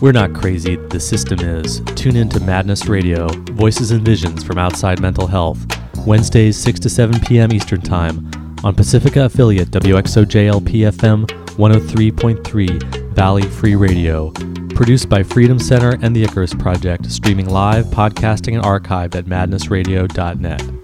We're not crazy, the system is. Tune in to Madness Radio, Voices and Visions from Outside Mental Health, Wednesdays 6 to 7 p.m. Eastern Time on Pacifica affiliate WXOJLP FM 103.3 Valley Free Radio. Produced by Freedom Center and the Icarus Project, streaming live, podcasting, and archived at madnessradio.net.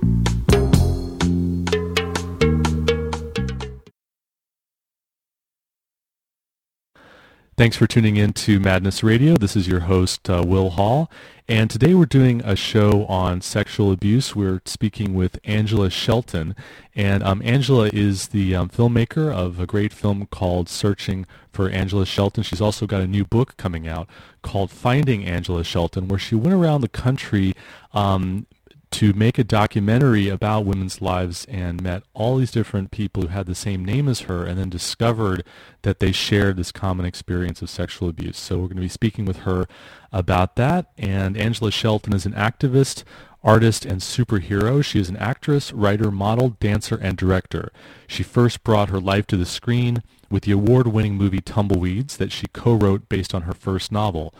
Thanks for tuning in to Madness Radio. This is your host, uh, Will Hall. And today we're doing a show on sexual abuse. We're speaking with Angela Shelton. And um, Angela is the um, filmmaker of a great film called Searching for Angela Shelton. She's also got a new book coming out called Finding Angela Shelton, where she went around the country um, to make a documentary about women's lives and met all these different people who had the same name as her and then discovered that they shared this common experience of sexual abuse. So we're going to be speaking with her about that. And Angela Shelton is an activist, artist, and superhero. She is an actress, writer, model, dancer, and director. She first brought her life to the screen with the award-winning movie Tumbleweeds that she co-wrote based on her first novel.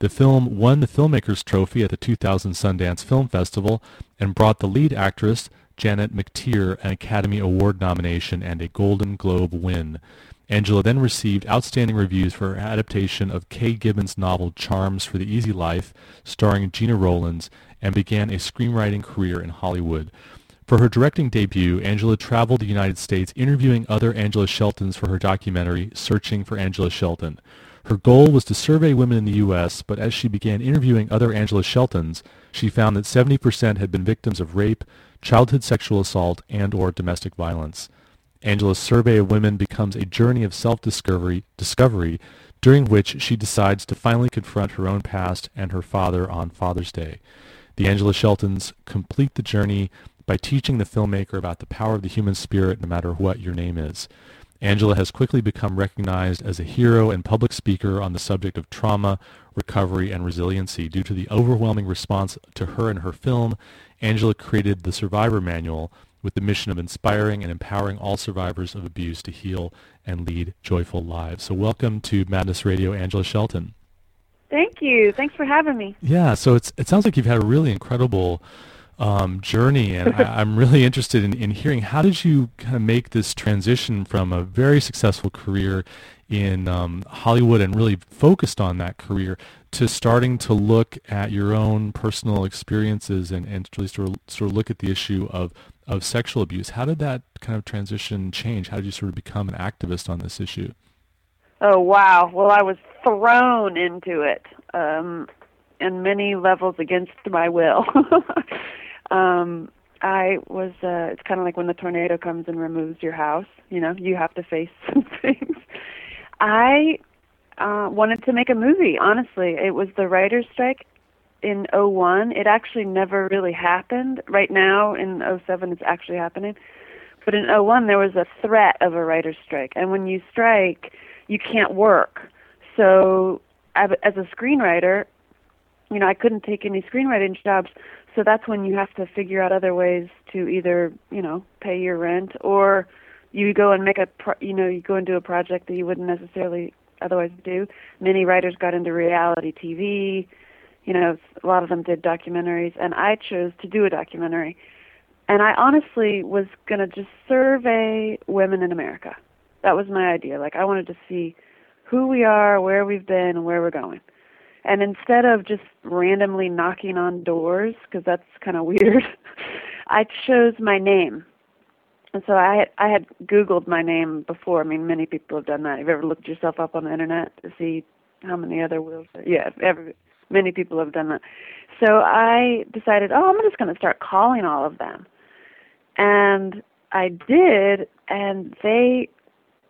The film won the Filmmakers Trophy at the 2000 Sundance Film Festival and brought the lead actress, Janet McTeer, an Academy Award nomination and a Golden Globe win. Angela then received outstanding reviews for her adaptation of Kaye Gibbons' novel Charms for the Easy Life, starring Gena Rowlands, and began a screenwriting career in Hollywood. For her directing debut, Angela traveled the United States interviewing other Angela Sheltons for her documentary, Searching for Angela Shelton. Her goal was to survey women in the U.S., but as she began interviewing other Angela Sheltons, she found that 70% had been victims of rape, childhood sexual assault, and or domestic violence. Angela's survey of women becomes a journey of self-discovery discovery, during which she decides to finally confront her own past and her father on Father's Day. The Angela Sheltons complete the journey by teaching the filmmaker about the power of the human spirit no matter what your name is. Angela has quickly become recognized as a hero and public speaker on the subject of trauma, recovery, and resiliency. Due to the overwhelming response to her and her film, Angela created the Survivor Manual with the mission of inspiring and empowering all survivors of abuse to heal and lead joyful lives. So welcome to Madness Radio, Angela Shelton. Thank you. Thanks for having me. Yeah, so it's it sounds like you've had a really incredible um, journey, and I, am really interested in, in hearing how did you kind of make this transition from a very successful career in um, Hollywood and really focused on that career to starting to look at your own personal experiences and, and really sort of, sort of look at the issue of, of sexual abuse. How did that kind of transition change? How did you sort of become an activist on this issue? Oh, wow. Well, I was thrown into it um, in many levels against my will. um I was uh it's kind of like when the tornado comes and removes your house, you know, you have to face some things. I uh wanted to make a movie, honestly. It was the writers strike in '01. It actually never really happened. Right now in '07 it's actually happening. But in '01 there was a threat of a writers strike. And when you strike, you can't work. So as a screenwriter, you know, I couldn't take any screenwriting jobs so that's when you have to figure out other ways to either you know pay your rent or you go and make a pro- you know you go and do a project that you wouldn't necessarily otherwise do. Many writers got into reality tv you know a lot of them did documentaries and i chose to do a documentary. And i honestly was going to just survey women in america. That was my idea. Like i wanted to see who we are where we've been and where we're going and instead of just randomly knocking on doors, because that's kind of weird, I chose my name. And so I had I had Googled my name before. I mean, many people have done that. Have you ever looked yourself up on the internet to see how many other wills? Are? Yeah, every, many people have done that. So I decided, oh, I'm just going to start calling all of them, and I did, and they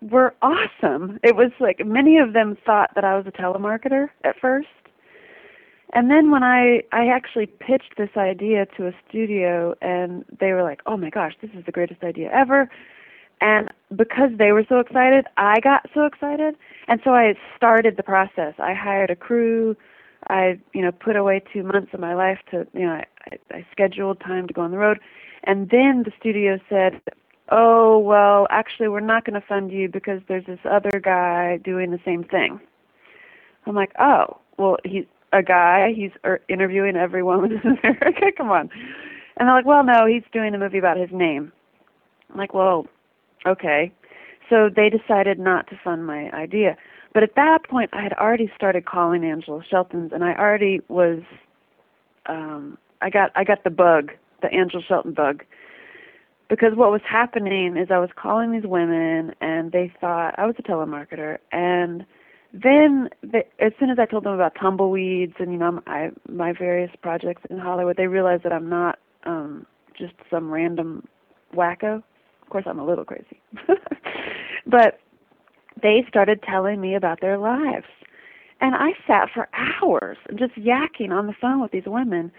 were awesome. It was like many of them thought that I was a telemarketer at first, and then when I I actually pitched this idea to a studio and they were like, "Oh my gosh, this is the greatest idea ever." And because they were so excited, I got so excited. And so I started the process. I hired a crew. I, you know, put away 2 months of my life to, you know, I, I scheduled time to go on the road. And then the studio said, "Oh, well, actually we're not going to fund you because there's this other guy doing the same thing." I'm like, "Oh, well, he's a guy. He's er, interviewing every woman in America. Come on. And they're like, well, no, he's doing a movie about his name. I'm like, well, okay. So they decided not to fund my idea. But at that point, I had already started calling Angela Shelton's, and I already was, um, I got I got the bug, the Angela Shelton bug, because what was happening is I was calling these women, and they thought I was a telemarketer, and then they, as soon as I told them about tumbleweeds and you know I, my various projects in Hollywood, they realized that I'm not um, just some random wacko. Of course, I'm a little crazy, but they started telling me about their lives, and I sat for hours just yakking on the phone with these women.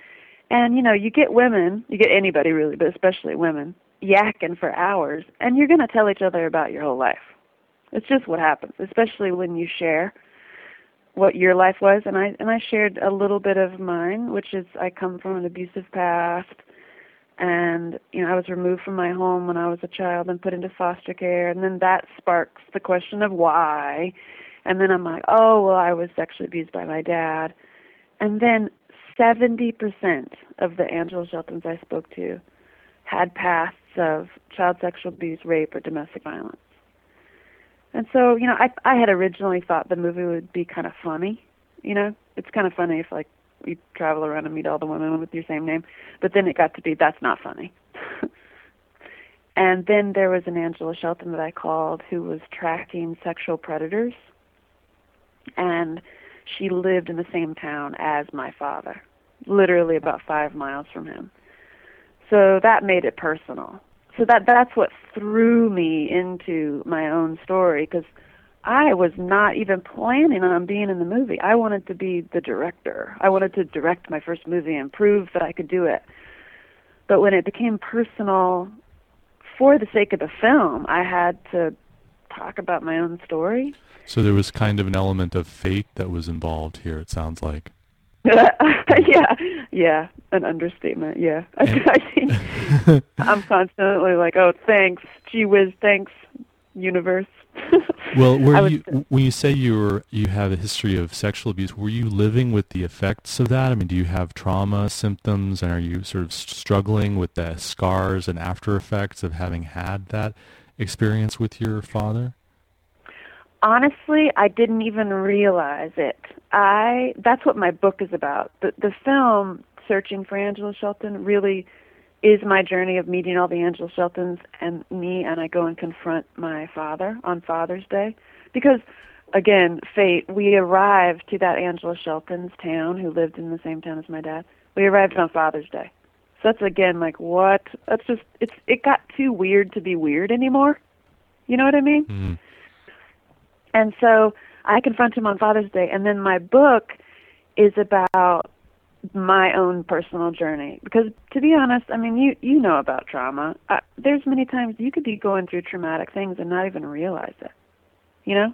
And you know, you get women, you get anybody really, but especially women, yakking for hours, and you're going to tell each other about your whole life it's just what happens, especially when you share what your life was and I and I shared a little bit of mine, which is I come from an abusive past and you know I was removed from my home when I was a child and put into foster care and then that sparks the question of why and then I'm like, "Oh, well I was sexually abused by my dad." And then 70% of the Angela Sheltons I spoke to had pasts of child sexual abuse, rape, or domestic violence. And so, you know, I I had originally thought the movie would be kind of funny. You know, it's kind of funny if like you travel around and meet all the women with your same name, but then it got to be that's not funny. and then there was an Angela Shelton that I called who was tracking sexual predators, and she lived in the same town as my father, literally about five miles from him. So that made it personal so that that's what threw me into my own story because I was not even planning on being in the movie. I wanted to be the director. I wanted to direct my first movie and prove that I could do it. But when it became personal for the sake of the film, I had to talk about my own story. So there was kind of an element of fate that was involved here, it sounds like. yeah, yeah, an understatement. Yeah, I, I think I'm constantly like, oh, thanks, gee whiz, thanks, universe. well, were you when you say you were you have a history of sexual abuse? Were you living with the effects of that? I mean, do you have trauma symptoms, and are you sort of struggling with the scars and after effects of having had that experience with your father? Honestly, I didn't even realize it. I that's what my book is about. The the film Searching for Angela Shelton really is my journey of meeting all the Angela Sheltons and me and I go and confront my father on Father's Day because again, fate, we arrived to that Angela Shelton's town who lived in the same town as my dad. We arrived on Father's Day. So that's again like what? That's just it's it got too weird to be weird anymore. You know what I mean? Mm. And so I confront him on Father's Day, and then my book is about my own personal journey. Because to be honest, I mean, you you know about trauma. Uh, there's many times you could be going through traumatic things and not even realize it. You know,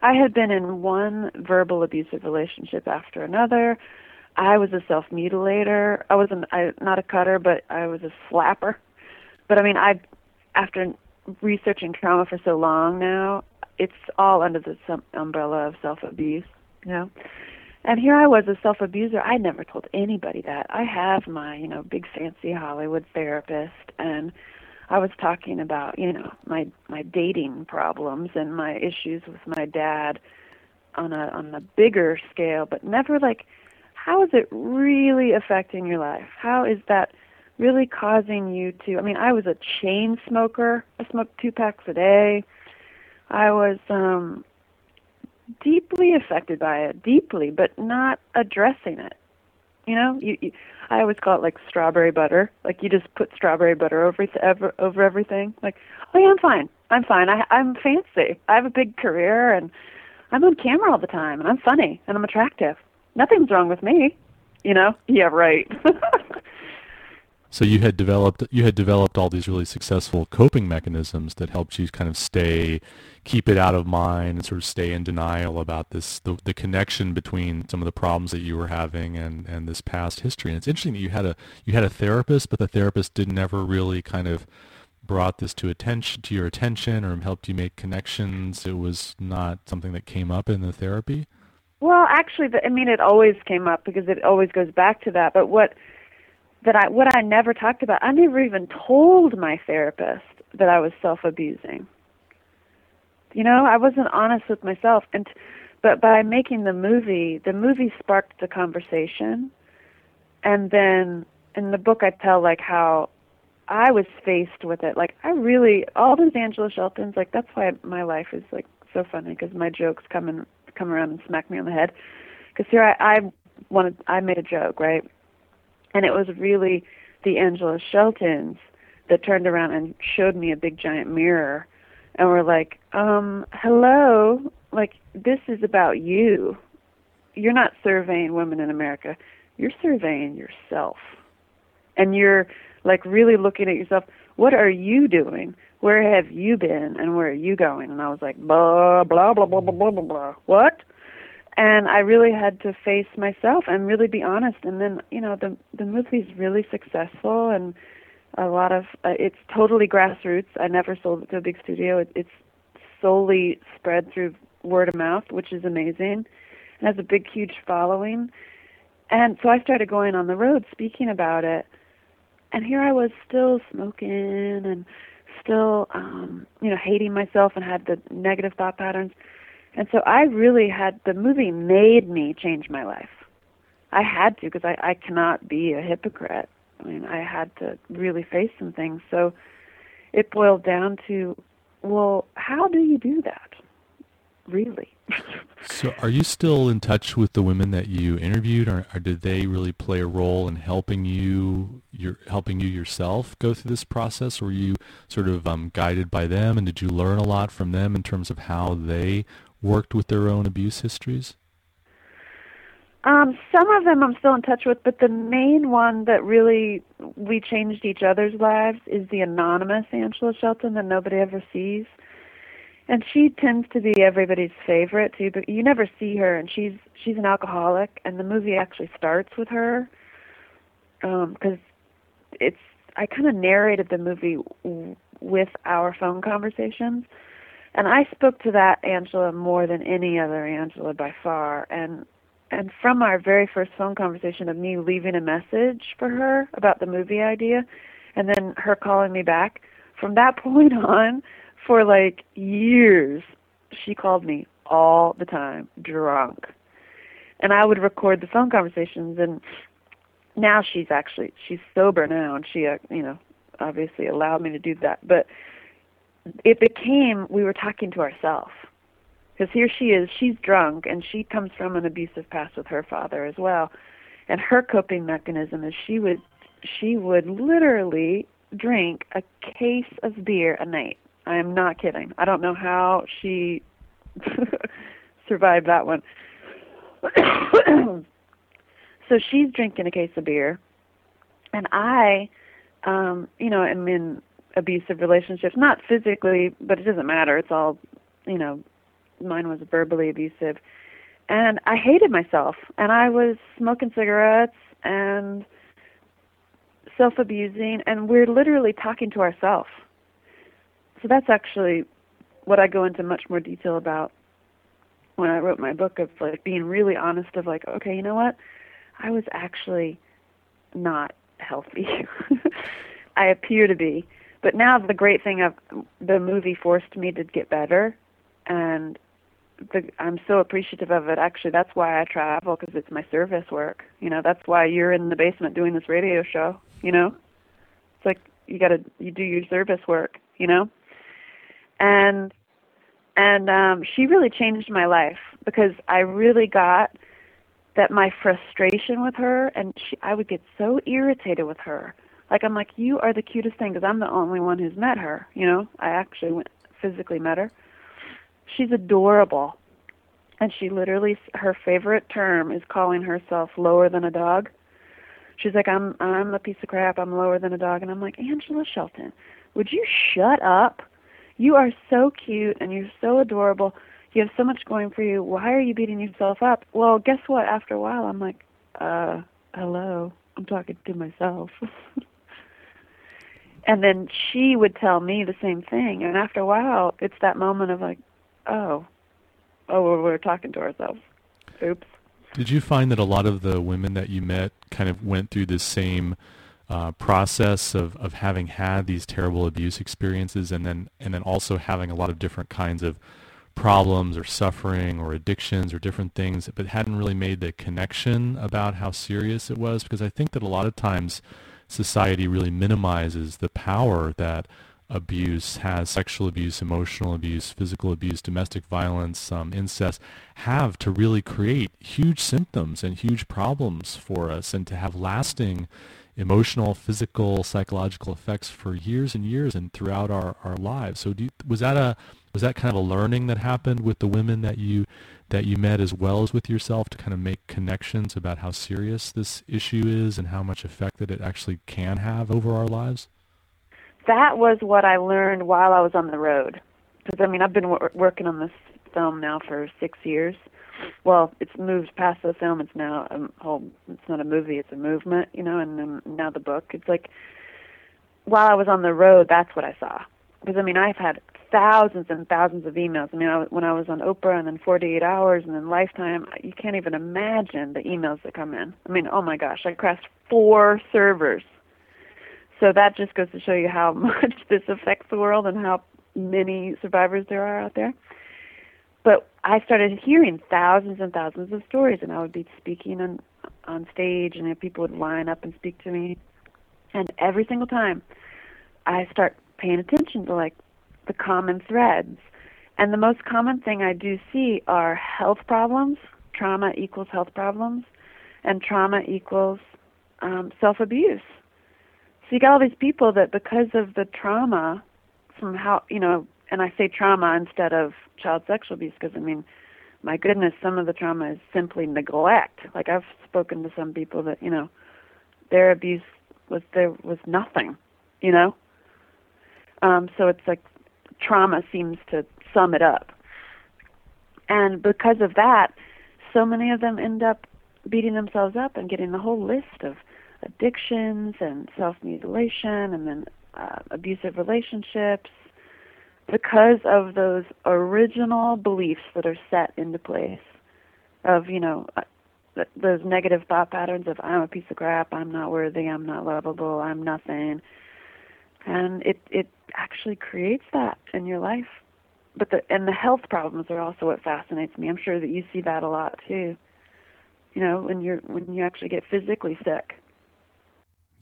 I had been in one verbal abusive relationship after another. I was a self mutilator. I wasn't I not a cutter, but I was a slapper. But I mean, I after researching trauma for so long now, it's all under the umbrella of self abuse, you know. And here I was a self abuser. I never told anybody that. I have my, you know, big fancy Hollywood therapist and I was talking about, you know, my my dating problems and my issues with my dad on a on a bigger scale, but never like how is it really affecting your life? How is that really causing you to I mean, I was a chain smoker. I smoked two packs a day. I was um, deeply affected by it, deeply, but not addressing it. You know, you, you, I always call it like strawberry butter. Like you just put strawberry butter over over, over everything. Like, oh yeah, I'm fine. I'm fine. I, I'm fancy. I have a big career, and I'm on camera all the time, and I'm funny, and I'm attractive. Nothing's wrong with me. You know? Yeah, right. So you had developed you had developed all these really successful coping mechanisms that helped you kind of stay, keep it out of mind, and sort of stay in denial about this the, the connection between some of the problems that you were having and, and this past history. And it's interesting that you had a you had a therapist, but the therapist didn't ever really kind of brought this to attention to your attention or helped you make connections. It was not something that came up in the therapy. Well, actually, the, I mean, it always came up because it always goes back to that. But what that I what I never talked about, I never even told my therapist that I was self-abusing. You know, I wasn't honest with myself, and but by making the movie, the movie sparked the conversation, and then in the book I tell like how I was faced with it. Like I really, all those Angela Sheltons, like that's why my life is like so funny because my jokes come and come around and smack me on the head. Because here I, I wanted, I made a joke, right? And it was really the Angela Sheltons that turned around and showed me a big giant mirror, and were like, um, "Hello, like this is about you. You're not surveying women in America. You're surveying yourself, and you're like really looking at yourself. What are you doing? Where have you been and where are you going? And I was like, blah, blah, blah, blah, blah, blah, blah, blah. What? And I really had to face myself and really be honest. And then, you know, the the movie's really successful and a lot of uh, it's totally grassroots. I never sold it to a big studio. It, it's solely spread through word of mouth, which is amazing. It has a big, huge following. And so I started going on the road speaking about it and here I was still smoking and still um you know hating myself and had the negative thought patterns and so I really had the movie made me change my life. I had to because I I cannot be a hypocrite. I mean I had to really face some things. So it boiled down to well how do you do that? Really. So are you still in touch with the women that you interviewed? Or, or, did they really play a role in helping you your helping you yourself go through this process? Were you sort of um, guided by them? And did you learn a lot from them in terms of how they worked with their own abuse histories? Um, some of them I'm still in touch with, but the main one that really we changed each other's lives is the anonymous Angela Shelton that nobody ever sees. And she tends to be everybody's favorite too but you never see her and she's she's an alcoholic and the movie actually starts with her um because it's i kind of narrated the movie w- with our phone conversations and i spoke to that angela more than any other angela by far and and from our very first phone conversation of me leaving a message for her about the movie idea and then her calling me back from that point on for like years, she called me all the time, drunk. And I would record the phone conversations and now she's actually she's sober now and she uh, you know obviously allowed me to do that but it became we were talking to ourselves because here she is she's drunk and she comes from an abusive past with her father as well and her coping mechanism is she would she would literally drink a case of beer a night I am not kidding. I don't know how she survived that one. so she's drinking a case of beer, and I, um, you know, am in abusive relationships. Not physically, but it doesn't matter. It's all, you know, mine was verbally abusive, and I hated myself, and I was smoking cigarettes and self-abusing, and we're literally talking to ourselves so that's actually what I go into much more detail about when I wrote my book of like being really honest of like, okay, you know what? I was actually not healthy. I appear to be. But now the great thing of the movie forced me to get better and the, I'm so appreciative of it. Actually, that's why I travel because it's my service work. You know, that's why you're in the basement doing this radio show. You know, it's like you got to you do your service work. You know, and and um she really changed my life because I really got that my frustration with her and she I would get so irritated with her like I'm like you are the cutest thing because I'm the only one who's met her you know I actually went physically met her she's adorable and she literally her favorite term is calling herself lower than a dog she's like I'm I'm a piece of crap I'm lower than a dog and I'm like Angela Shelton would you shut up you are so cute and you're so adorable. You have so much going for you. Why are you beating yourself up? Well, guess what? After a while, I'm like, uh, hello. I'm talking to myself. and then she would tell me the same thing. And after a while, it's that moment of like, oh, oh, we're, talking to ourselves. Oops. Did you find that a lot of the women that you met kind of went through this same uh, process of, of having had these terrible abuse experiences and then and then also having a lot of different kinds of problems or suffering or addictions or different things but hadn't really made the connection about how serious it was because I think that a lot of times society really minimizes the power that abuse has, sexual abuse, emotional abuse, physical abuse, domestic violence, um, incest, have to really create huge symptoms and huge problems for us and to have lasting emotional, physical, psychological effects for years and years and throughout our, our lives. So you, was that a was that kind of a learning that happened with the women that you that you met as well as with yourself to kind of make connections about how serious this issue is and how much effect that it actually can have over our lives? that was what I learned while I was on the road. Because I mean, I've been wor- working on this film now for six years. Well, it's moved past the film. It's now a whole. It's not a movie. It's a movement, you know. And then now the book. It's like while I was on the road, that's what I saw. Because I mean, I've had thousands and thousands of emails. I mean, I, when I was on Oprah and then 48 Hours and then Lifetime, you can't even imagine the emails that come in. I mean, oh my gosh, I crashed four servers so that just goes to show you how much this affects the world and how many survivors there are out there. But I started hearing thousands and thousands of stories, and I would be speaking on on stage, and people would line up and speak to me. And every single time, I start paying attention to like the common threads. And the most common thing I do see are health problems. Trauma equals health problems, and trauma equals um, self abuse so you got all these people that because of the trauma from how you know and i say trauma instead of child sexual abuse because i mean my goodness some of the trauma is simply neglect like i've spoken to some people that you know their abuse was there was nothing you know um so it's like trauma seems to sum it up. And because of that so many of them end up beating themselves up and getting the whole list of addictions and self mutilation and then uh, abusive relationships because of those original beliefs that are set into place of you know uh, those negative thought patterns of I'm a piece of crap, I'm not worthy, I'm not lovable, I'm nothing, and it it actually creates that in your life. But the and the health problems are also what fascinates me. I'm sure that you see that a lot too. You know, when you're when you actually get physically sick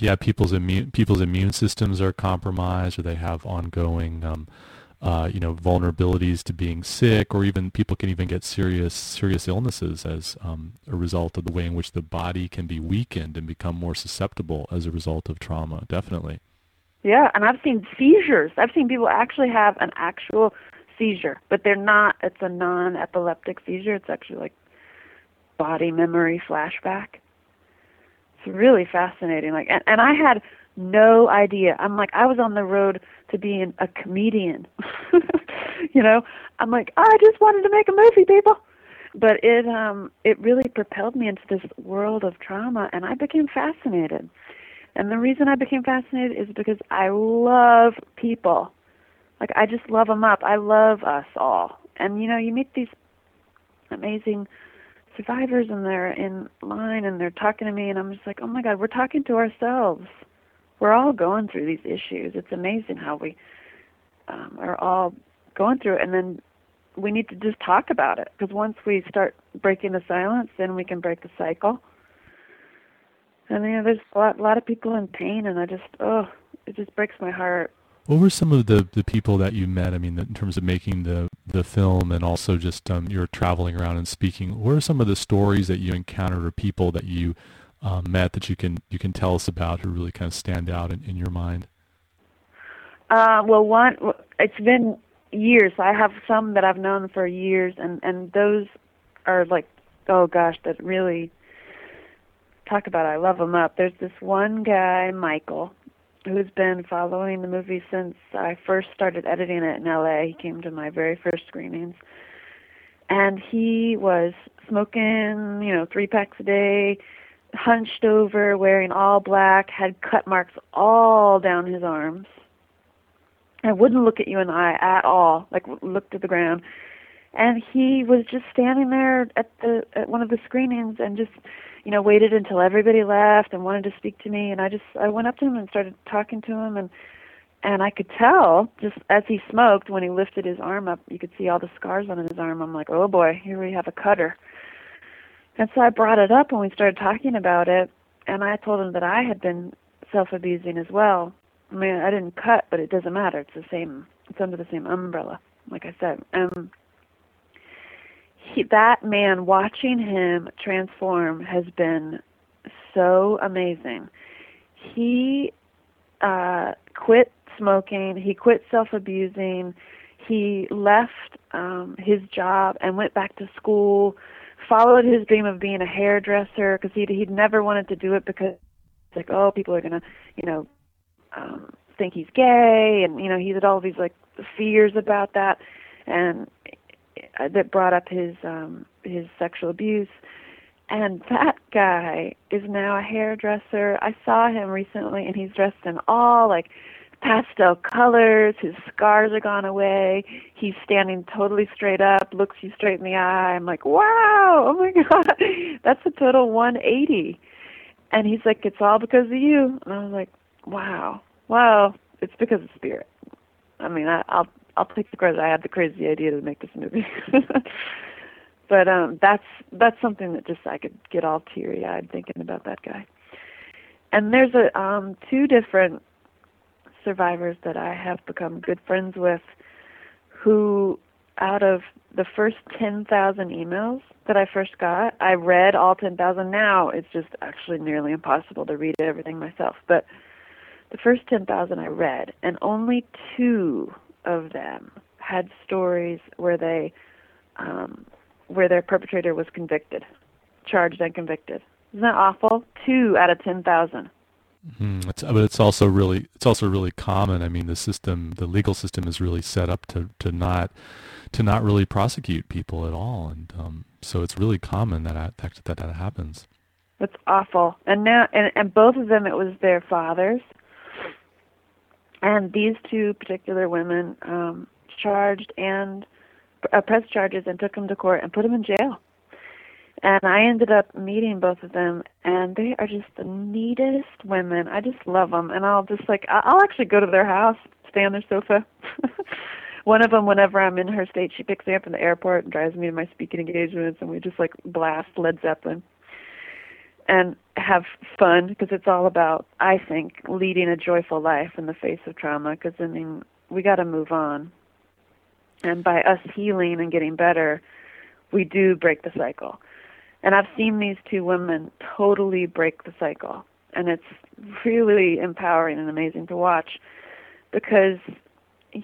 yeah, people's immune people's immune systems are compromised, or they have ongoing, um, uh, you know, vulnerabilities to being sick, or even people can even get serious serious illnesses as um, a result of the way in which the body can be weakened and become more susceptible as a result of trauma. Definitely. Yeah, and I've seen seizures. I've seen people actually have an actual seizure, but they're not. It's a non-epileptic seizure. It's actually like body memory flashback it's really fascinating. Like, and, and I had no idea. I'm like, I was on the road to being a comedian. you know, I'm like, I just wanted to make a movie, people. But it um it really propelled me into this world of trauma, and I became fascinated. And the reason I became fascinated is because I love people. Like I just love them up. I love us all. And you know, you meet these amazing survivors and they're in line and they're talking to me and I'm just like, oh my God, we're talking to ourselves. We're all going through these issues. It's amazing how we um, are all going through it, and then we need to just talk about it because once we start breaking the silence, then we can break the cycle. And you know, there's a lot, a lot of people in pain, and I just, oh, it just breaks my heart what were some of the, the people that you met? I mean, in terms of making the, the film and also just um, you're traveling around and speaking. What are some of the stories that you encountered or people that you um, met that you can you can tell us about who really kind of stand out in, in your mind? Uh, well, one, it's been years. I have some that I've known for years, and and those are like, oh gosh, that really talk about. I love up. There's this one guy, Michael, who's been following the movie since I first started editing it in LA. He came to my very first screenings. And he was smoking, you know, three packs a day, hunched over, wearing all black, had cut marks all down his arms. And wouldn't look at you in the eye at all, like looked at the ground. And he was just standing there at the at one of the screenings and just you know waited until everybody left and wanted to speak to me. And I just I went up to him and started talking to him. And and I could tell just as he smoked when he lifted his arm up you could see all the scars on his arm. I'm like oh boy here we have a cutter. And so I brought it up and we started talking about it. And I told him that I had been self abusing as well. I mean I didn't cut but it doesn't matter. It's the same it's under the same umbrella like I said. Um he, that man watching him transform has been so amazing. He uh, quit smoking. He quit self-abusing. He left um, his job and went back to school. Followed his dream of being a hairdresser because he'd he'd never wanted to do it because it's like oh people are gonna you know um, think he's gay and you know he had all these like fears about that and that brought up his um his sexual abuse and that guy is now a hairdresser. I saw him recently and he's dressed in all like pastel colors. His scars are gone away. He's standing totally straight up, looks you straight in the eye. I'm like, wow, oh my God, that's a total 180. And he's like, it's all because of you. And I was like, wow, well, it's because of spirit. I mean, I, I'll I'll take the credit. I had the crazy idea to make this movie. but um that's that's something that just I could get all teary eyed thinking about that guy. And there's a um two different survivors that I have become good friends with who out of the first 10,000 emails that I first got, I read all 10,000 now. It's just actually nearly impossible to read everything myself, but the first 10,000 I read and only two of them had stories where they um, where their perpetrator was convicted, charged and convicted. Isn't that awful? Two out of ten thousand. Mm-hmm. It's, but it's also really it's also really common. I mean, the system, the legal system, is really set up to to not to not really prosecute people at all, and um, so it's really common that that that, that happens. That's awful. And now, and, and both of them, it was their fathers and these two particular women um, charged and uh, pressed charges and took them to court and put them in jail. And I ended up meeting both of them, and they are just the neatest women. I just love them, and I'll just like I'll actually go to their house, stay on their sofa. One of them, whenever I'm in her state, she picks me up in the airport and drives me to my speaking engagements, and we just like blast Led Zeppelin and have fun because it's all about I think leading a joyful life in the face of trauma because I mean we got to move on. And by us healing and getting better we do break the cycle. And I've seen these two women totally break the cycle and it's really empowering and amazing to watch because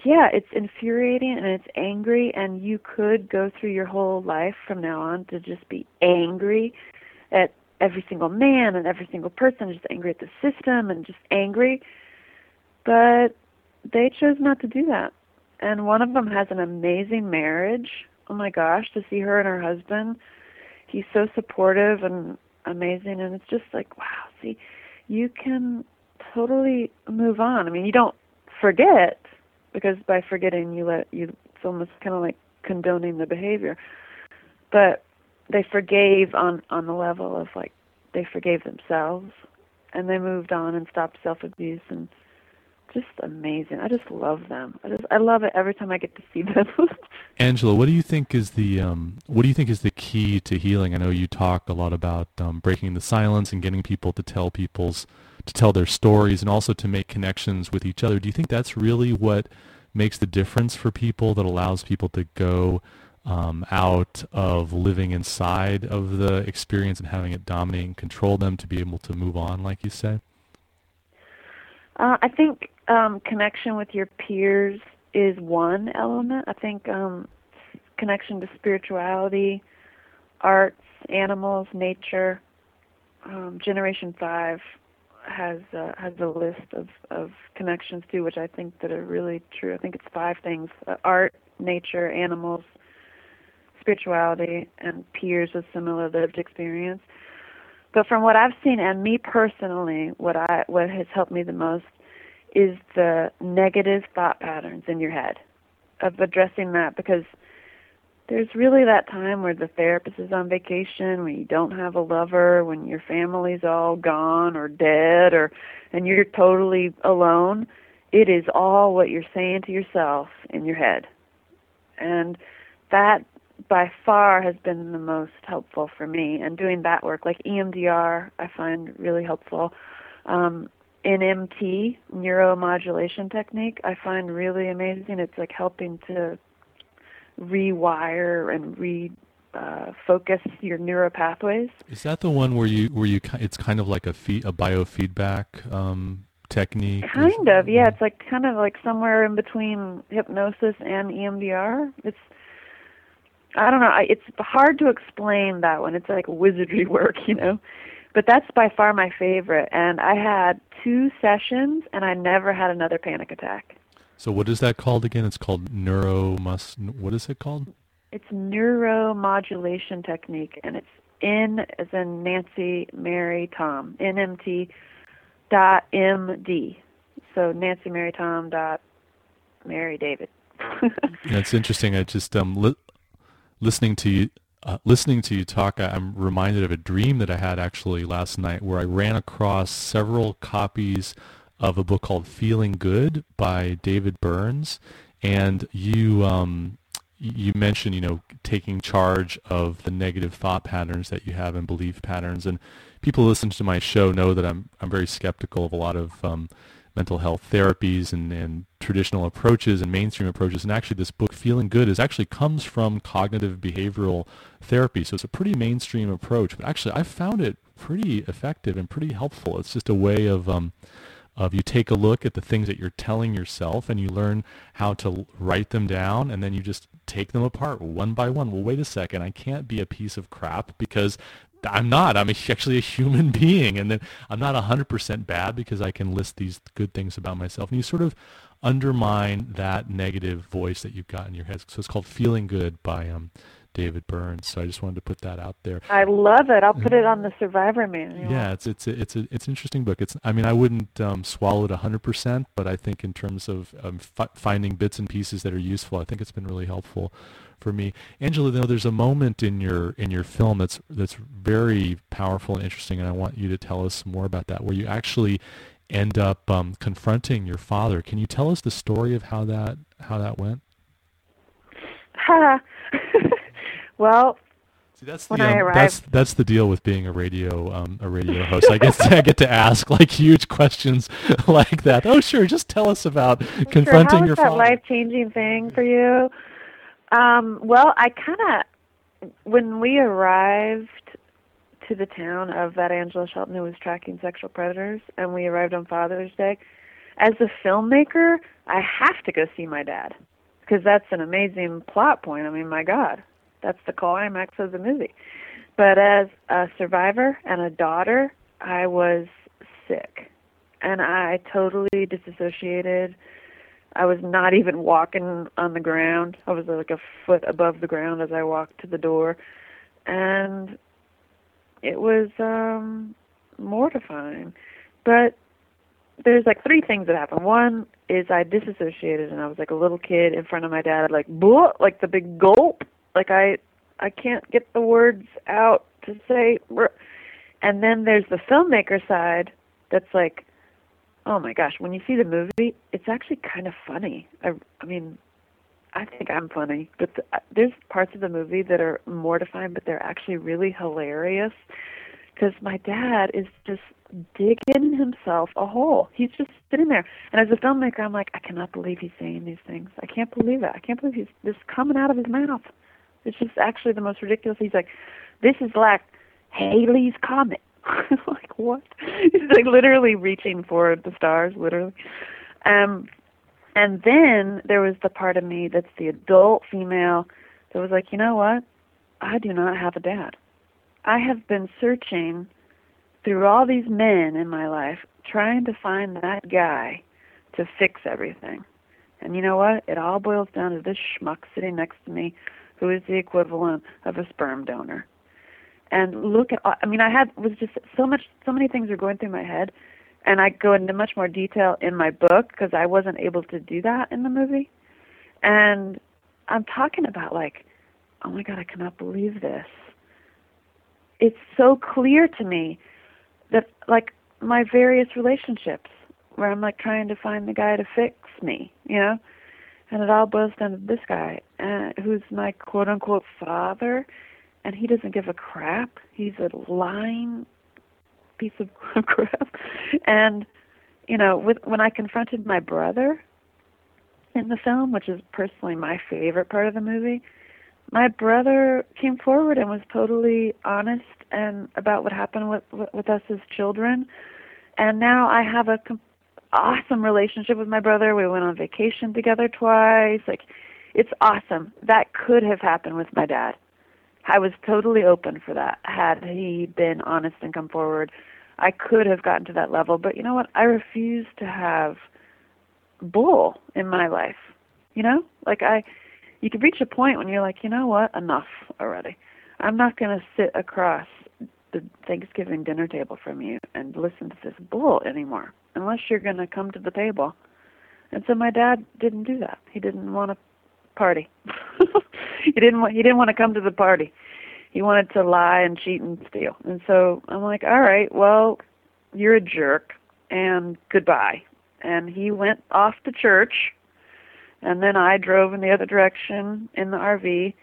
yeah, it's infuriating and it's angry and you could go through your whole life from now on to just be angry at every single man and every single person, just angry at the system and just angry. But they chose not to do that. And one of them has an amazing marriage. Oh my gosh, to see her and her husband. He's so supportive and amazing and it's just like, wow, see, you can totally move on. I mean, you don't forget because by forgetting you let you it's almost kind of like condoning the behavior. But they forgave on on the level of like they forgave themselves and they moved on and stopped self abuse and just amazing. I just love them. I just I love it every time I get to see them. Angela, what do you think is the um, what do you think is the key to healing? I know you talk a lot about um, breaking the silence and getting people to tell people's to tell their stories and also to make connections with each other. Do you think that's really what makes the difference for people that allows people to go um, out of living inside of the experience and having it dominate and control them to be able to move on, like you say? Uh, I think um, connection with your peers is one element. I think um, connection to spirituality, arts, animals, nature. Um, Generation Five has uh, has a list of of connections too, which I think that are really true. I think it's five things: uh, art, nature, animals, spirituality and peers with similar lived experience. But from what I've seen and me personally, what I what has helped me the most is the negative thought patterns in your head of addressing that because there's really that time where the therapist is on vacation, when you don't have a lover, when your family's all gone or dead or and you're totally alone. It is all what you're saying to yourself in your head. And that by far has been the most helpful for me and doing that work like EMDR I find really helpful. Um NMT, neuromodulation technique, I find really amazing. It's like helping to rewire and re uh, focus your neural pathways. Is that the one where you where you it's kind of like a fee, a biofeedback um, technique? Kind of, yeah. It's like kind of like somewhere in between hypnosis and EMDR. It's I don't know. It's hard to explain that one. It's like wizardry work, you know. But that's by far my favorite. And I had two sessions, and I never had another panic attack. So what is that called again? It's called neuromus. What is it called? It's neuromodulation technique, and it's N as in Nancy, Mary, Tom. NMT dot MD. So Nancy, Mary, Tom dot Mary, David. That's interesting. I just um li- listening to you. Uh, listening to you talk, I'm reminded of a dream that I had actually last night, where I ran across several copies of a book called Feeling Good by David Burns, and you um, you mentioned you know taking charge of the negative thought patterns that you have and belief patterns, and people listen to my show know that I'm I'm very skeptical of a lot of um, mental health therapies and, and traditional approaches and mainstream approaches. And actually, this book, Feeling Good, is actually comes from cognitive behavioral therapy. So it's a pretty mainstream approach. But actually, I found it pretty effective and pretty helpful. It's just a way of um, of you take a look at the things that you're telling yourself and you learn how to write them down and then you just take them apart one by one. Well, wait a second, I can't be a piece of crap because I'm not. I'm actually a human being. And then I'm not 100% bad because I can list these good things about myself. And you sort of undermine that negative voice that you've got in your head. So it's called Feeling Good by um, David Burns. So I just wanted to put that out there. I love it. I'll put it on the Survivor Manual. Yeah, it's it's a, it's a, it's an interesting book. It's I mean I wouldn't um, swallow it hundred percent, but I think in terms of um, f- finding bits and pieces that are useful, I think it's been really helpful for me. Angela, though, there's a moment in your in your film that's that's very powerful and interesting, and I want you to tell us more about that, where you actually end up um, confronting your father. Can you tell us the story of how that how that went? Well, See, that's the um, that's that's the deal with being a radio um, a radio host. I guess I get to ask like huge questions like that. Oh, sure, just tell us about confronting sure. your father. life changing thing for you? Um, well, I kind of when we arrived to the town of that Angela Shelton who was tracking sexual predators, and we arrived on Father's Day. As a filmmaker, I have to go see my dad because that's an amazing plot point. I mean, my God, that's the climax of the movie. But as a survivor and a daughter, I was sick. And I totally disassociated. I was not even walking on the ground. I was like a foot above the ground as I walked to the door. And it was um mortifying. But there's like three things that happened. One is I disassociated and I was like a little kid in front of my dad, like like the big gulp, like I I can't get the words out to say and then there's the filmmaker side that's like oh my gosh when you see the movie it's actually kind of funny I I mean I think I'm funny but the, uh, there's parts of the movie that are mortifying but they're actually really hilarious because my dad is just digging himself a hole. He's just sitting there. And as a filmmaker, I'm like, I cannot believe he's saying these things. I can't believe it. I can't believe he's this coming out of his mouth. It's just actually the most ridiculous. He's like, this is like Halley's comet. like what? He's like literally reaching for the stars, literally. Um, and then there was the part of me that's the adult female that was like, you know what? I do not have a dad. I have been searching through all these men in my life, trying to find that guy to fix everything. And you know what? It all boils down to this schmuck sitting next to me who is the equivalent of a sperm donor. And look at, I mean, I had, was just so much, so many things were going through my head. And I go into much more detail in my book because I wasn't able to do that in the movie. And I'm talking about like oh my god, I cannot believe this. It's so clear to me that like my various relationships where I'm like trying to find the guy to fix me, you know, and it all boils down to this guy, uh, who's my quote unquote father, and he doesn't give a crap. He's a lying piece of crap, and you know, with when I confronted my brother in the film, which is personally my favorite part of the movie, my brother came forward and was totally honest and about what happened with with us as children, and now I have a awesome relationship with my brother. We went on vacation together twice. Like, it's awesome. That could have happened with my dad. I was totally open for that had he been honest and come forward. I could have gotten to that level, but you know what? I refuse to have bull in my life. You know? Like I you can reach a point when you're like, "You know what? Enough already. I'm not going to sit across the Thanksgiving dinner table from you and listen to this bull anymore unless you're going to come to the table." And so my dad didn't do that. He didn't want to party. he didn't want he didn't want to come to the party. He wanted to lie and cheat and steal. And so I'm like, "All right, well, you're a jerk and goodbye." And he went off to church and then I drove in the other direction in the RV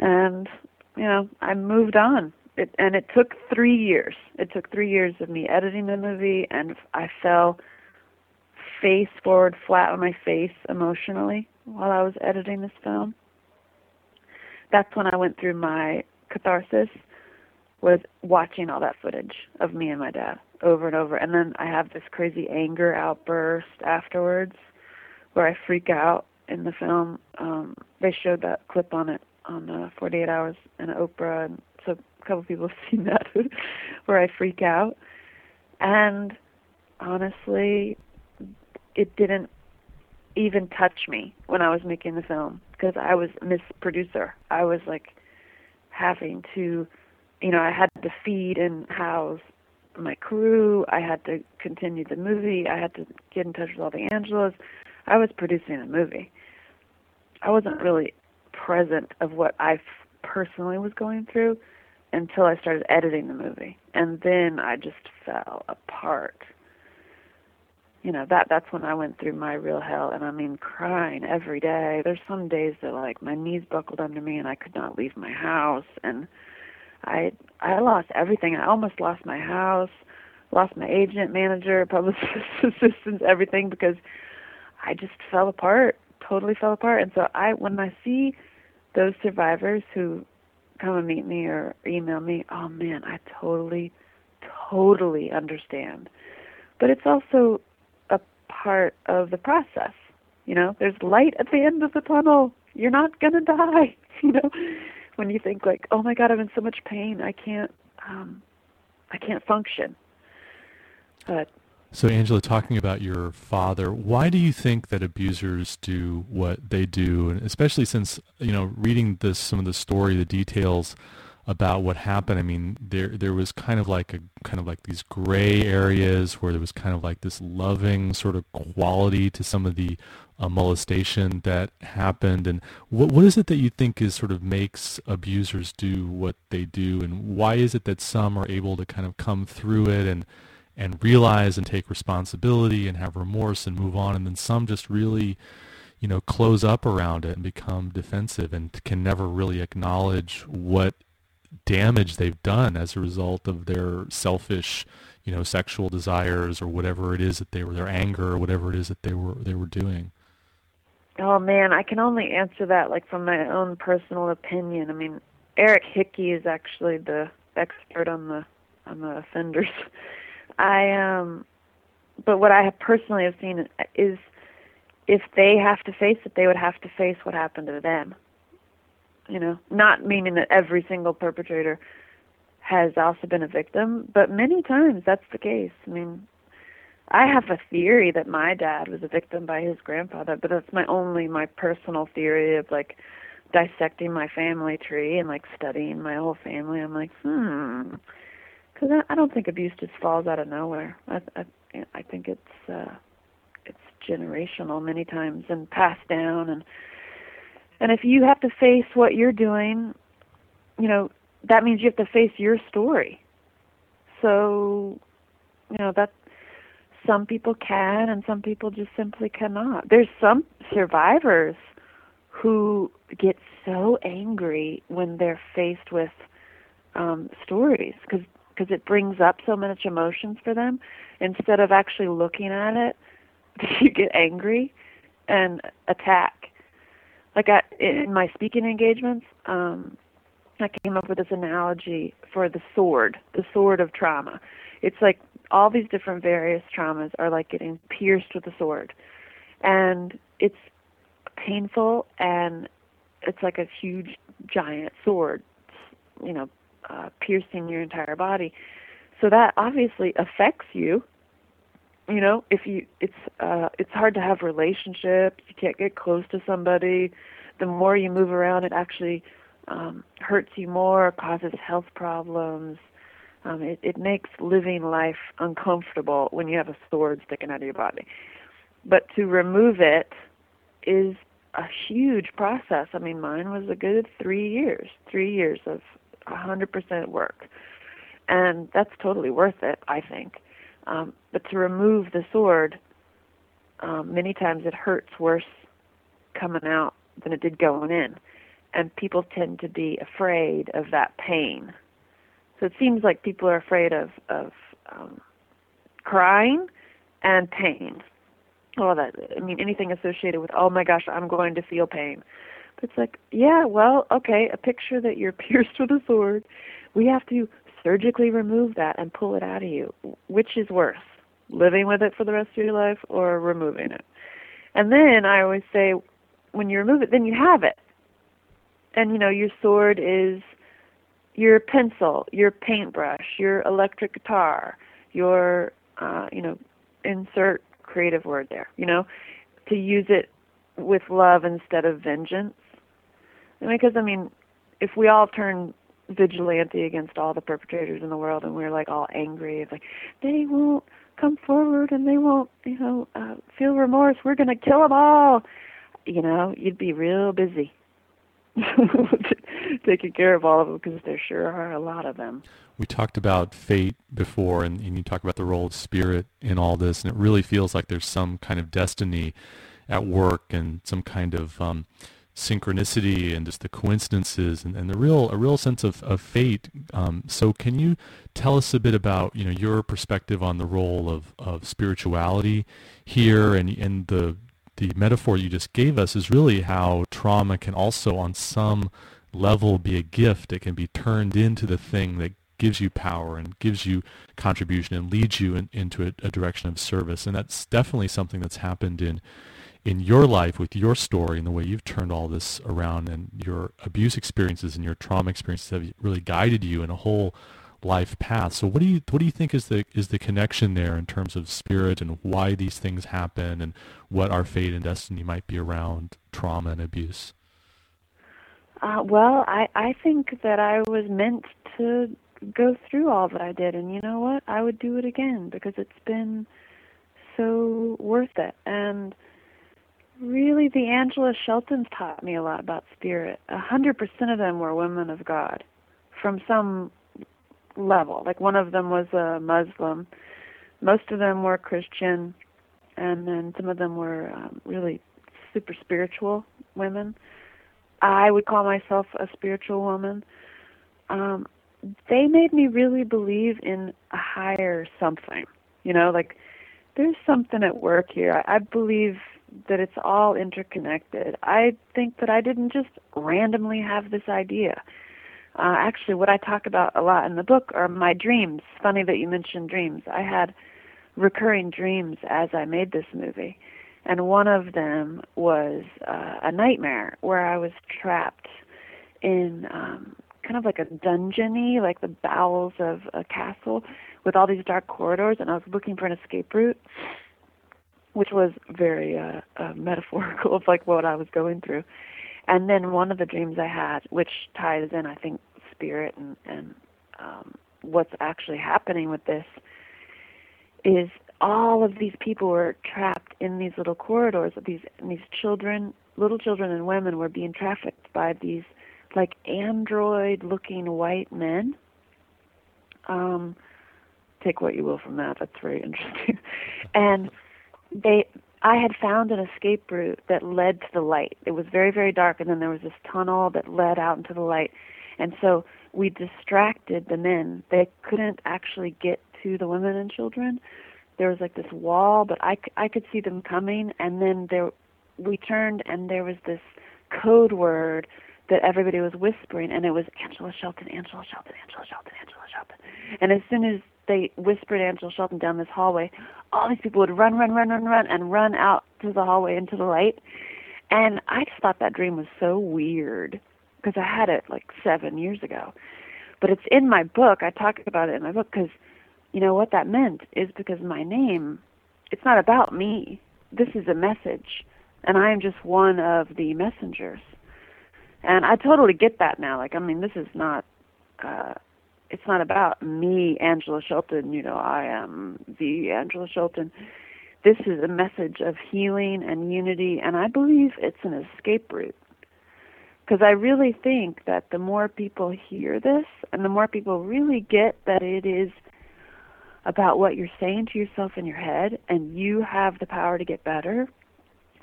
and you know, I moved on it, and it took three years. It took three years of me editing the movie, and I fell face forward, flat on my face emotionally while I was editing this film. That's when I went through my catharsis, was watching all that footage of me and my dad over and over, and then I have this crazy anger outburst afterwards, where I freak out in the film. Um, they showed that clip on it on uh, 48 Hours and Oprah, and so a couple people have seen that where I freak out. And honestly, it didn't even touch me when I was making the film because I was a Miss Producer. I was like having to, you know, I had to feed and house my crew. I had to continue the movie. I had to get in touch with all the Angelas. I was producing a movie. I wasn't really present of what I personally was going through until I started editing the movie, and then I just fell apart. You know that that's when I went through my real hell, and I mean crying every day. There's some days that like my knees buckled under me, and I could not leave my house, and I I lost everything. I almost lost my house, lost my agent, manager, publicist assistants, everything because I just fell apart, totally fell apart. And so I when I see those survivors who come and meet me or email me, oh man, I totally, totally understand. But it's also part of the process. You know, there's light at the end of the tunnel. You're not gonna die. You know, when you think like, oh my God, I'm in so much pain, I can't, um, I can't function. But so, Angela, talking about your father, why do you think that abusers do what they do? And especially since, you know, reading this, some of the story, the details about what happened, I mean, there there was kind of like a kind of like these gray areas where there was kind of like this loving sort of quality to some of the uh, molestation that happened. And what what is it that you think is sort of makes abusers do what they do? And why is it that some are able to kind of come through it and and realize and take responsibility and have remorse and move on and then some just really you know close up around it and become defensive and can never really acknowledge what damage they've done as a result of their selfish you know sexual desires or whatever it is that they were their anger or whatever it is that they were they were doing. Oh man i can only answer that like from my own personal opinion. I mean eric hickey is actually the expert on the on the offenders. I um, but what I personally have seen is if they have to face it, they would have to face what happened to them. You know, not meaning that every single perpetrator has also been a victim, but many times that's the case. I mean, I have a theory that my dad was a victim by his grandfather, but that's my only my personal theory of like dissecting my family tree and like studying my whole family. I'm like, hmm, because I, don't think abuse just falls out of nowhere. I I, I think it's uh, it's generational many times and passed down and And if you have to face what you're doing, you know, that means you have to face your story. So, you know, that some people can and some people just simply cannot. There's some survivors who get so angry when they're faced with um, stories because because it brings up so much emotions for them. Instead of actually looking at it, you get angry and attack. Like I, in my speaking engagements, um, I came up with this analogy for the sword, the sword of trauma. It's like all these different various traumas are like getting pierced with a sword. And it's painful and it's like a huge giant sword, you know, uh, piercing your entire body. So that obviously affects you. You know, if you it's uh it's hard to have relationships, you can't get close to somebody. The more you move around it actually um hurts you more, causes health problems. Um it, it makes living life uncomfortable when you have a sword sticking out of your body. But to remove it is a huge process. I mean, mine was a good three years, three years of 100% work. And that's totally worth it, I think. Um, but to remove the sword, um, many times it hurts worse coming out than it did going in. And people tend to be afraid of that pain. So it seems like people are afraid of, of um, crying and pain all that i mean anything associated with oh my gosh i'm going to feel pain but it's like yeah well okay a picture that you're pierced with a sword we have to surgically remove that and pull it out of you which is worse living with it for the rest of your life or removing it and then i always say when you remove it then you have it and you know your sword is your pencil your paintbrush your electric guitar your uh you know insert creative word there, you know, to use it with love instead of vengeance. And because I mean, if we all turn vigilante against all the perpetrators in the world and we're like all angry, it's like they won't come forward and they won't, you know, uh, feel remorse. We're going to kill them all. You know, you'd be real busy. taking care of all of them because there sure are a lot of them. We talked about fate before, and, and you talk about the role of spirit in all this, and it really feels like there's some kind of destiny at work and some kind of um, synchronicity and just the coincidences and, and the real a real sense of, of fate. Um, so can you tell us a bit about you know your perspective on the role of, of spirituality here and and the the metaphor you just gave us is really how trauma can also on some level be a gift. It can be turned into the thing that gives you power and gives you contribution and leads you in, into a, a, direction of service. And that's definitely something that's happened in in your life with your story and the way you've turned all this around and your abuse experiences and your trauma experiences have really guided you in a whole life path. So what do you what do you think is the is the connection there in terms of spirit and why these things happen and what our fate and destiny might be around trauma and abuse? Uh, well, I I think that I was meant to go through all that I did, and you know what? I would do it again because it's been so worth it. And really, the Angela Sheltons taught me a lot about spirit. A hundred percent of them were women of God, from some level. Like one of them was a Muslim. Most of them were Christian, and then some of them were um, really super spiritual women I would call myself a spiritual woman. Um, they made me really believe in a higher something. You know, like there's something at work here. I, I believe that it's all interconnected. I think that I didn't just randomly have this idea. Uh, actually, what I talk about a lot in the book are my dreams. Funny that you mentioned dreams. I had recurring dreams as I made this movie and one of them was uh, a nightmare where I was trapped in um, kind of like a dungeony, like the bowels of a castle, with all these dark corridors, and I was looking for an escape route, which was very uh, uh, metaphorical of like what I was going through. And then one of the dreams I had, which ties in, I think, spirit and and um, what's actually happening with this, is all of these people were trapped in these little corridors these these children little children and women were being trafficked by these like android looking white men. Um take what you will from that. That's very interesting. and they I had found an escape route that led to the light. It was very, very dark, and then there was this tunnel that led out into the light. And so we distracted the men. They couldn't actually get to the women and children. There was like this wall, but I, I could see them coming. And then there, we turned, and there was this code word that everybody was whispering, and it was Angela Shelton, Angela Shelton, Angela Shelton, Angela Shelton. And as soon as they whispered Angela Shelton down this hallway, all these people would run, run, run, run, run, and run out to the hallway into the light. And I just thought that dream was so weird because I had it like seven years ago. But it's in my book. I talk about it in my book because, you know, what that meant is because my name, it's not about me. This is a message, and I am just one of the messengers. And I totally get that now. Like, I mean, this is not. Uh, it's not about me, Angela Shelton, you know, I am the Angela Shelton. This is a message of healing and unity, and I believe it's an escape route. Because I really think that the more people hear this, and the more people really get that it is about what you're saying to yourself in your head, and you have the power to get better,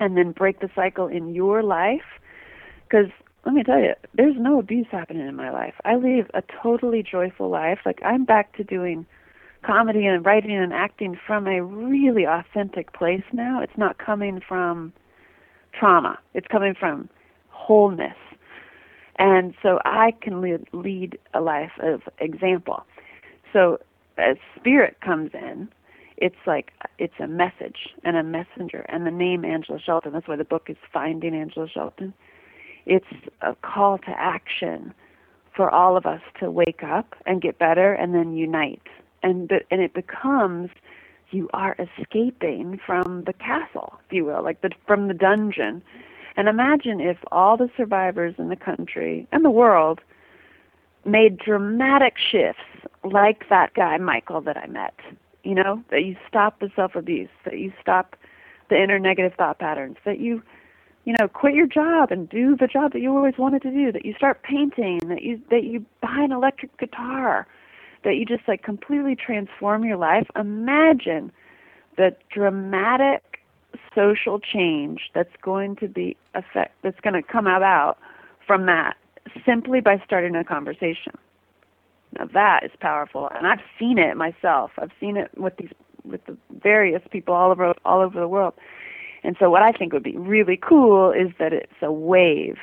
and then break the cycle in your life. Because let me tell you, there's no abuse happening in my life. I live a totally joyful life. Like I'm back to doing comedy and writing and acting from a really authentic place now. It's not coming from trauma. It's coming from wholeness. And so I can lead, lead a life of example. So as spirit comes in, it's like it's a message and a messenger and the name Angela Shelton. That's why the book is Finding Angela Shelton it's a call to action for all of us to wake up and get better and then unite. And and it becomes you are escaping from the castle, if you will, like the from the dungeon. And imagine if all the survivors in the country and the world made dramatic shifts like that guy Michael that I met. You know, that you stop the self abuse, that you stop the inner negative thought patterns, that you you know, quit your job and do the job that you always wanted to do, that you start painting, that you that you buy an electric guitar, that you just like completely transform your life. Imagine the dramatic social change that's going to be effect that's going to come about from that simply by starting a conversation. Now that is powerful, and I've seen it myself. I've seen it with these with the various people all over all over the world. And so what I think would be really cool is that it's a wave.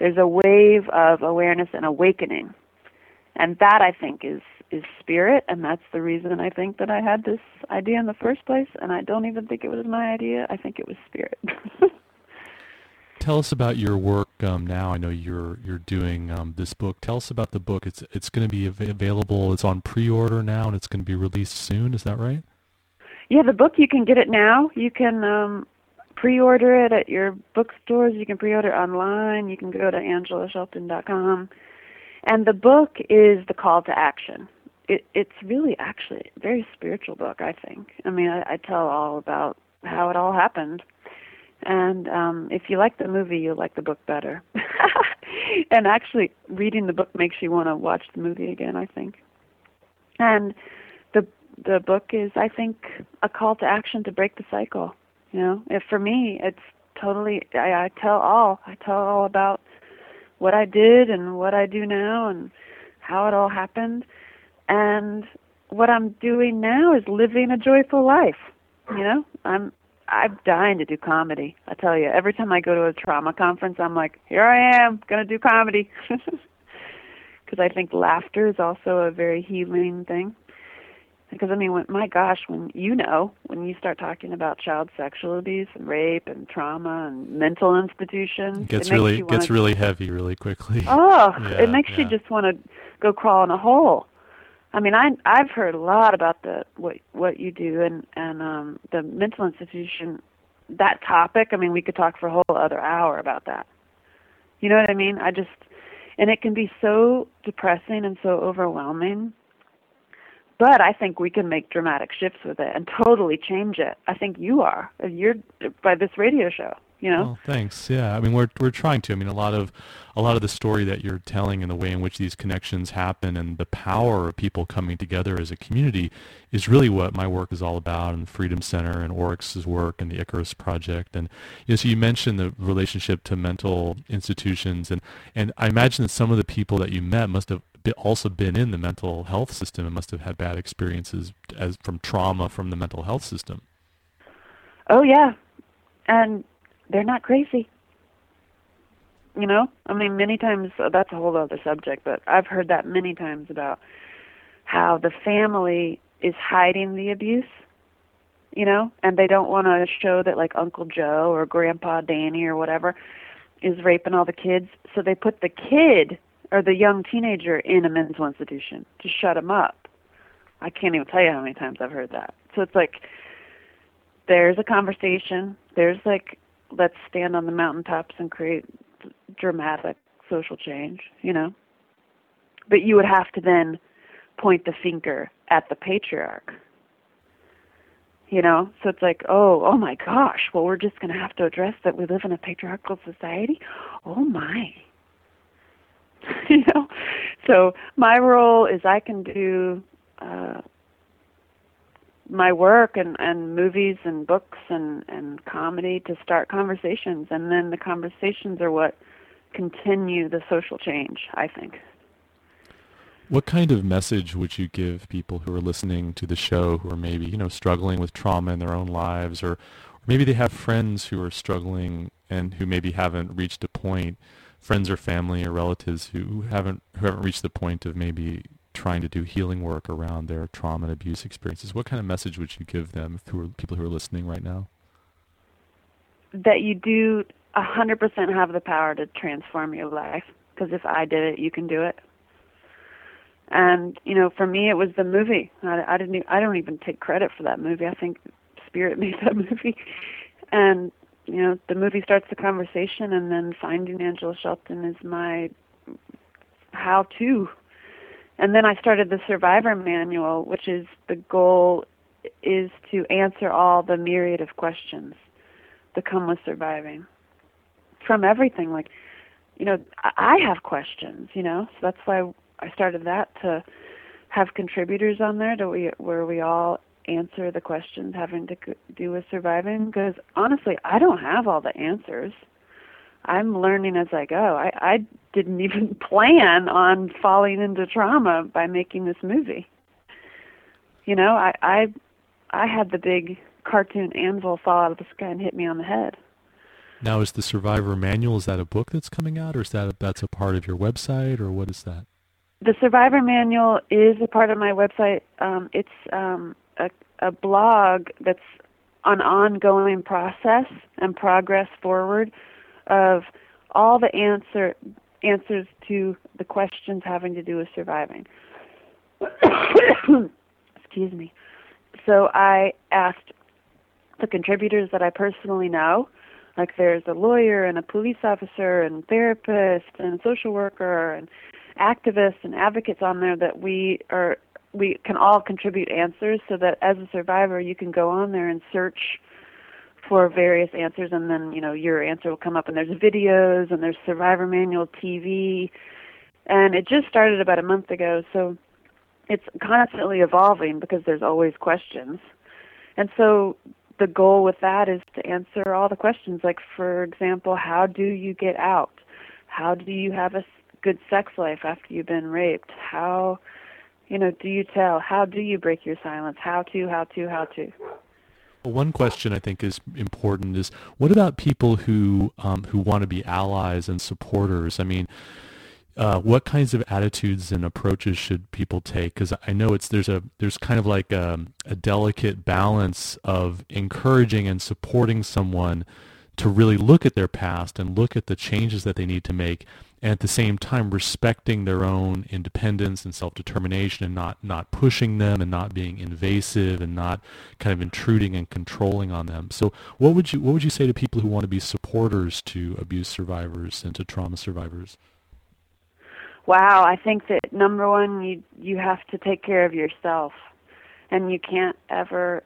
There's a wave of awareness and awakening. And that I think is is spirit and that's the reason I think that I had this idea in the first place and I don't even think it was my idea. I think it was spirit. Tell us about your work um, now. I know you're you're doing um, this book. Tell us about the book. It's it's going to be av- available. It's on pre-order now, and it's going to be released soon. Is that right? Yeah, the book you can get it now. You can um, pre-order it at your bookstores. You can pre-order online. You can go to angelashelton.com. And the book is the call to action. It, it's really actually a very spiritual book, I think. I mean, I, I tell all about how it all happened. And um, if you like the movie, you'll like the book better. and actually, reading the book makes you want to watch the movie again, I think. And the the book is, I think, a call to action to break the cycle. You know, if for me, it's totally. I, I tell all. I tell all about what I did and what I do now and how it all happened. And what I'm doing now is living a joyful life. You know, I'm I'm dying to do comedy. I tell you, every time I go to a trauma conference, I'm like, here I am, gonna do comedy. Because I think laughter is also a very healing thing because I mean, when, my gosh, when you know, when you start talking about child sexual abuse and rape and trauma and mental institutions, it gets it really gets really heavy really quickly. Oh, yeah, it makes yeah. you just want to go crawl in a hole. I mean, I I've heard a lot about the what what you do and and um the mental institution that topic. I mean, we could talk for a whole other hour about that. You know what I mean? I just and it can be so depressing and so overwhelming but I think we can make dramatic shifts with it and totally change it. I think you are. You're by this radio show. You know. Well, thanks. Yeah, I mean, we're we're trying to. I mean, a lot of a lot of the story that you're telling and the way in which these connections happen and the power of people coming together as a community is really what my work is all about and Freedom Center and Oryx's work and the Icarus Project. And you know, so you mentioned the relationship to mental institutions and, and I imagine that some of the people that you met must have also been in the mental health system and must have had bad experiences as from trauma from the mental health system. Oh yeah. And they're not crazy. You know, I mean, many times uh, that's a whole other subject, but I've heard that many times about how the family is hiding the abuse, you know, and they don't want to show that like Uncle Joe or Grandpa Danny or whatever is raping all the kids, so they put the kid or the young teenager in a mental institution to shut him up. I can't even tell you how many times I've heard that. So it's like there's a conversation, there's like let's stand on the mountaintops and create dramatic social change, you know. But you would have to then point the finger at the patriarch. You know, so it's like, oh, oh my gosh, well, we're just going to have to address that we live in a patriarchal society. Oh my. you know, so my role is I can do uh, my work and and movies and books and and comedy to start conversations. And then the conversations are what continue the social change i think. What kind of message would you give people who are listening to the show who are maybe you know struggling with trauma in their own lives or, or maybe they have friends who are struggling and who maybe haven't reached a point friends or family or relatives who haven't who haven't reached the point of maybe trying to do healing work around their trauma and abuse experiences, what kind of message would you give them who are people who are listening right now? That you do 100% have the power to transform your life. Because if I did it, you can do it. And you know, for me, it was the movie. I, I didn't. I don't even take credit for that movie. I think Spirit made that movie. And you know, the movie starts the conversation, and then finding Angela Shelton is my how-to and then I started the survivor manual, which is the goal is to answer all the myriad of questions that come with surviving from everything. Like, you know, I have questions, you know, so that's why I started that to have contributors on there to we, where we all answer the questions having to do with surviving because honestly i don't have all the answers i'm learning as i go i i didn't even plan on falling into trauma by making this movie. You know, I I I had the big cartoon anvil fall out of the sky and hit me on the head. Now, is the Survivor Manual is that a book that's coming out, or is that a, that's a part of your website, or what is that? The Survivor Manual is a part of my website. Um, it's um, a, a blog that's an ongoing process and progress forward of all the answer answers to the questions having to do with surviving. Excuse me. So I asked the contributors that I personally know, like there's a lawyer and a police officer and therapist and social worker and activists and advocates on there that we are we can all contribute answers so that as a survivor you can go on there and search for various answers and then you know your answer will come up. And there's videos and there's survivor manual tv and it just started about a month ago. So it's constantly evolving because there's always questions. And so the goal with that is to answer all the questions. Like for example how do you get out? How do you have a good sex life after you've been raped? How you know do you tell how do you break your silence how to how to how to one question I think is important is what about people who um, who want to be allies and supporters? I mean, uh, what kinds of attitudes and approaches should people take? Because I know it's there's a there's kind of like a, a delicate balance of encouraging and supporting someone to really look at their past and look at the changes that they need to make and at the same time respecting their own independence and self-determination and not, not pushing them and not being invasive and not kind of intruding and controlling on them. So what would you what would you say to people who want to be supporters to abuse survivors and to trauma survivors? Wow, I think that number one you you have to take care of yourself and you can't ever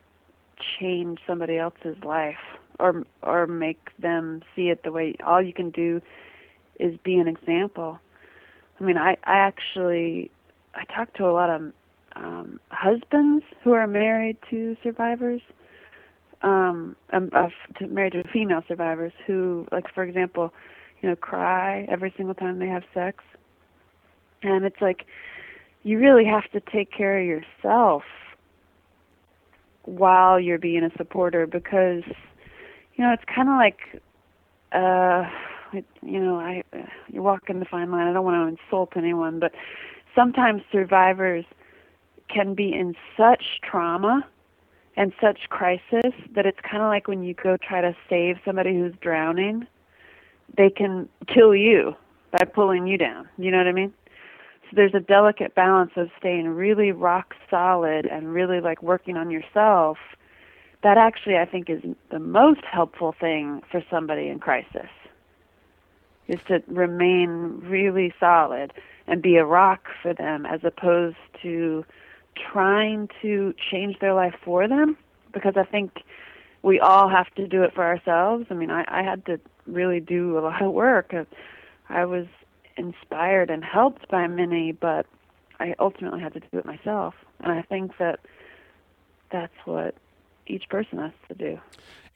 change somebody else's life. Or or make them see it the way all you can do is be an example. I mean i i actually i talk to a lot of um husbands who are married to survivors um, um uh, to, married to female survivors who like for example you know cry every single time they have sex. And it's like you really have to take care of yourself while you're being a supporter because you know it's kind of like uh it, you know i you're walking the fine line i don't want to insult anyone but sometimes survivors can be in such trauma and such crisis that it's kind of like when you go try to save somebody who's drowning they can kill you by pulling you down you know what i mean so there's a delicate balance of staying really rock solid and really like working on yourself. That actually I think is the most helpful thing for somebody in crisis. Is to remain really solid and be a rock for them as opposed to trying to change their life for them because I think we all have to do it for ourselves. I mean, I, I had to really do a lot of work. I was inspired and helped by many, but I ultimately had to do it myself. And I think that that's what each person has to do.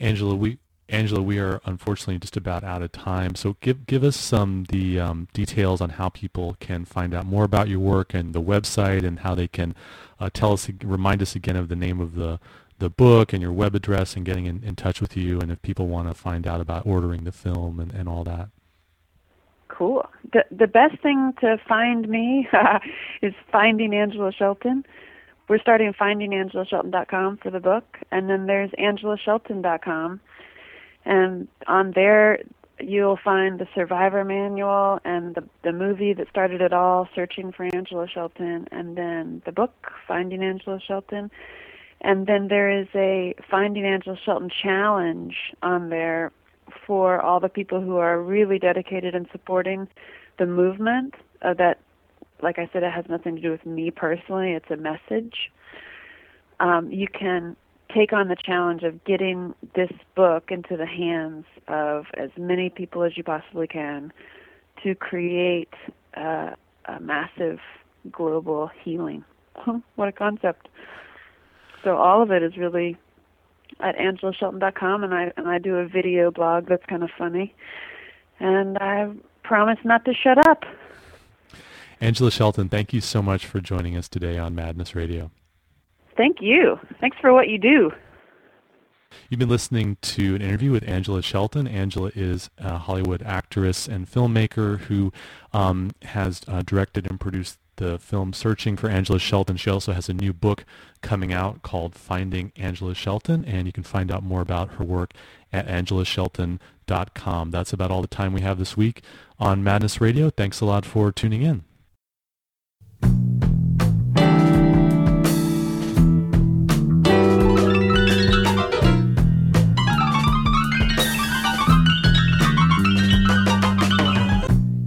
Angela, we Angela, we are unfortunately just about out of time. So give give us some the um, details on how people can find out more about your work and the website and how they can uh, tell us, remind us again of the name of the the book and your web address and getting in, in touch with you and if people want to find out about ordering the film and, and all that. Cool. The the best thing to find me is finding Angela Shelton. We're starting findingangelashelton.com for the book, and then there's angelashelton.com, and on there you'll find the survivor manual and the the movie that started it all, Searching for Angela Shelton, and then the book Finding Angela Shelton, and then there is a Finding Angela Shelton challenge on there for all the people who are really dedicated in supporting the movement uh, that like I said, it has nothing to do with me personally. It's a message. Um, you can take on the challenge of getting this book into the hands of as many people as you possibly can to create uh, a massive global healing. what a concept. So all of it is really at angelashelton.com, and I and I do a video blog that's kind of funny, and I promise not to shut up. Angela Shelton, thank you so much for joining us today on Madness Radio. Thank you. Thanks for what you do. You've been listening to an interview with Angela Shelton. Angela is a Hollywood actress and filmmaker who um, has uh, directed and produced the film Searching for Angela Shelton. She also has a new book coming out called Finding Angela Shelton, and you can find out more about her work at angelashelton.com. That's about all the time we have this week on Madness Radio. Thanks a lot for tuning in.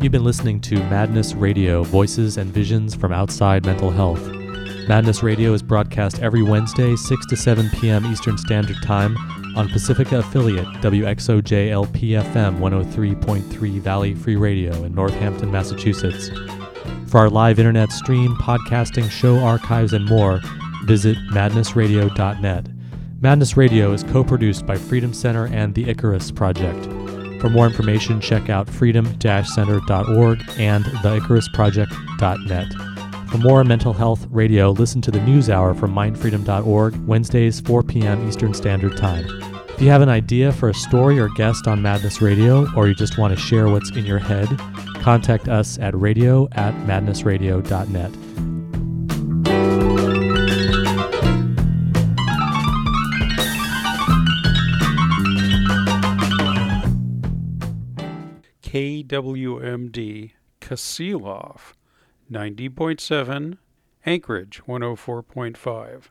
You've been listening to Madness Radio Voices and Visions from Outside Mental Health. Madness Radio is broadcast every Wednesday, 6 to 7 p.m. Eastern Standard Time on Pacifica affiliate WXOJLP-FM 103.3 Valley Free Radio in Northampton, Massachusetts. For our live internet stream, podcasting, show archives, and more, visit madnessradio.net. Madness Radio is co produced by Freedom Center and the Icarus Project. For more information, check out freedom-center.org and theicarusproject.net. For more mental health radio, listen to the News Hour from mindfreedom.org, Wednesdays, 4 p.m. Eastern Standard Time. If you have an idea for a story or guest on Madness Radio, or you just want to share what's in your head, contact us at radio at madnessradio.net. KWMD Kasilof, 90.7, Anchorage 104.5.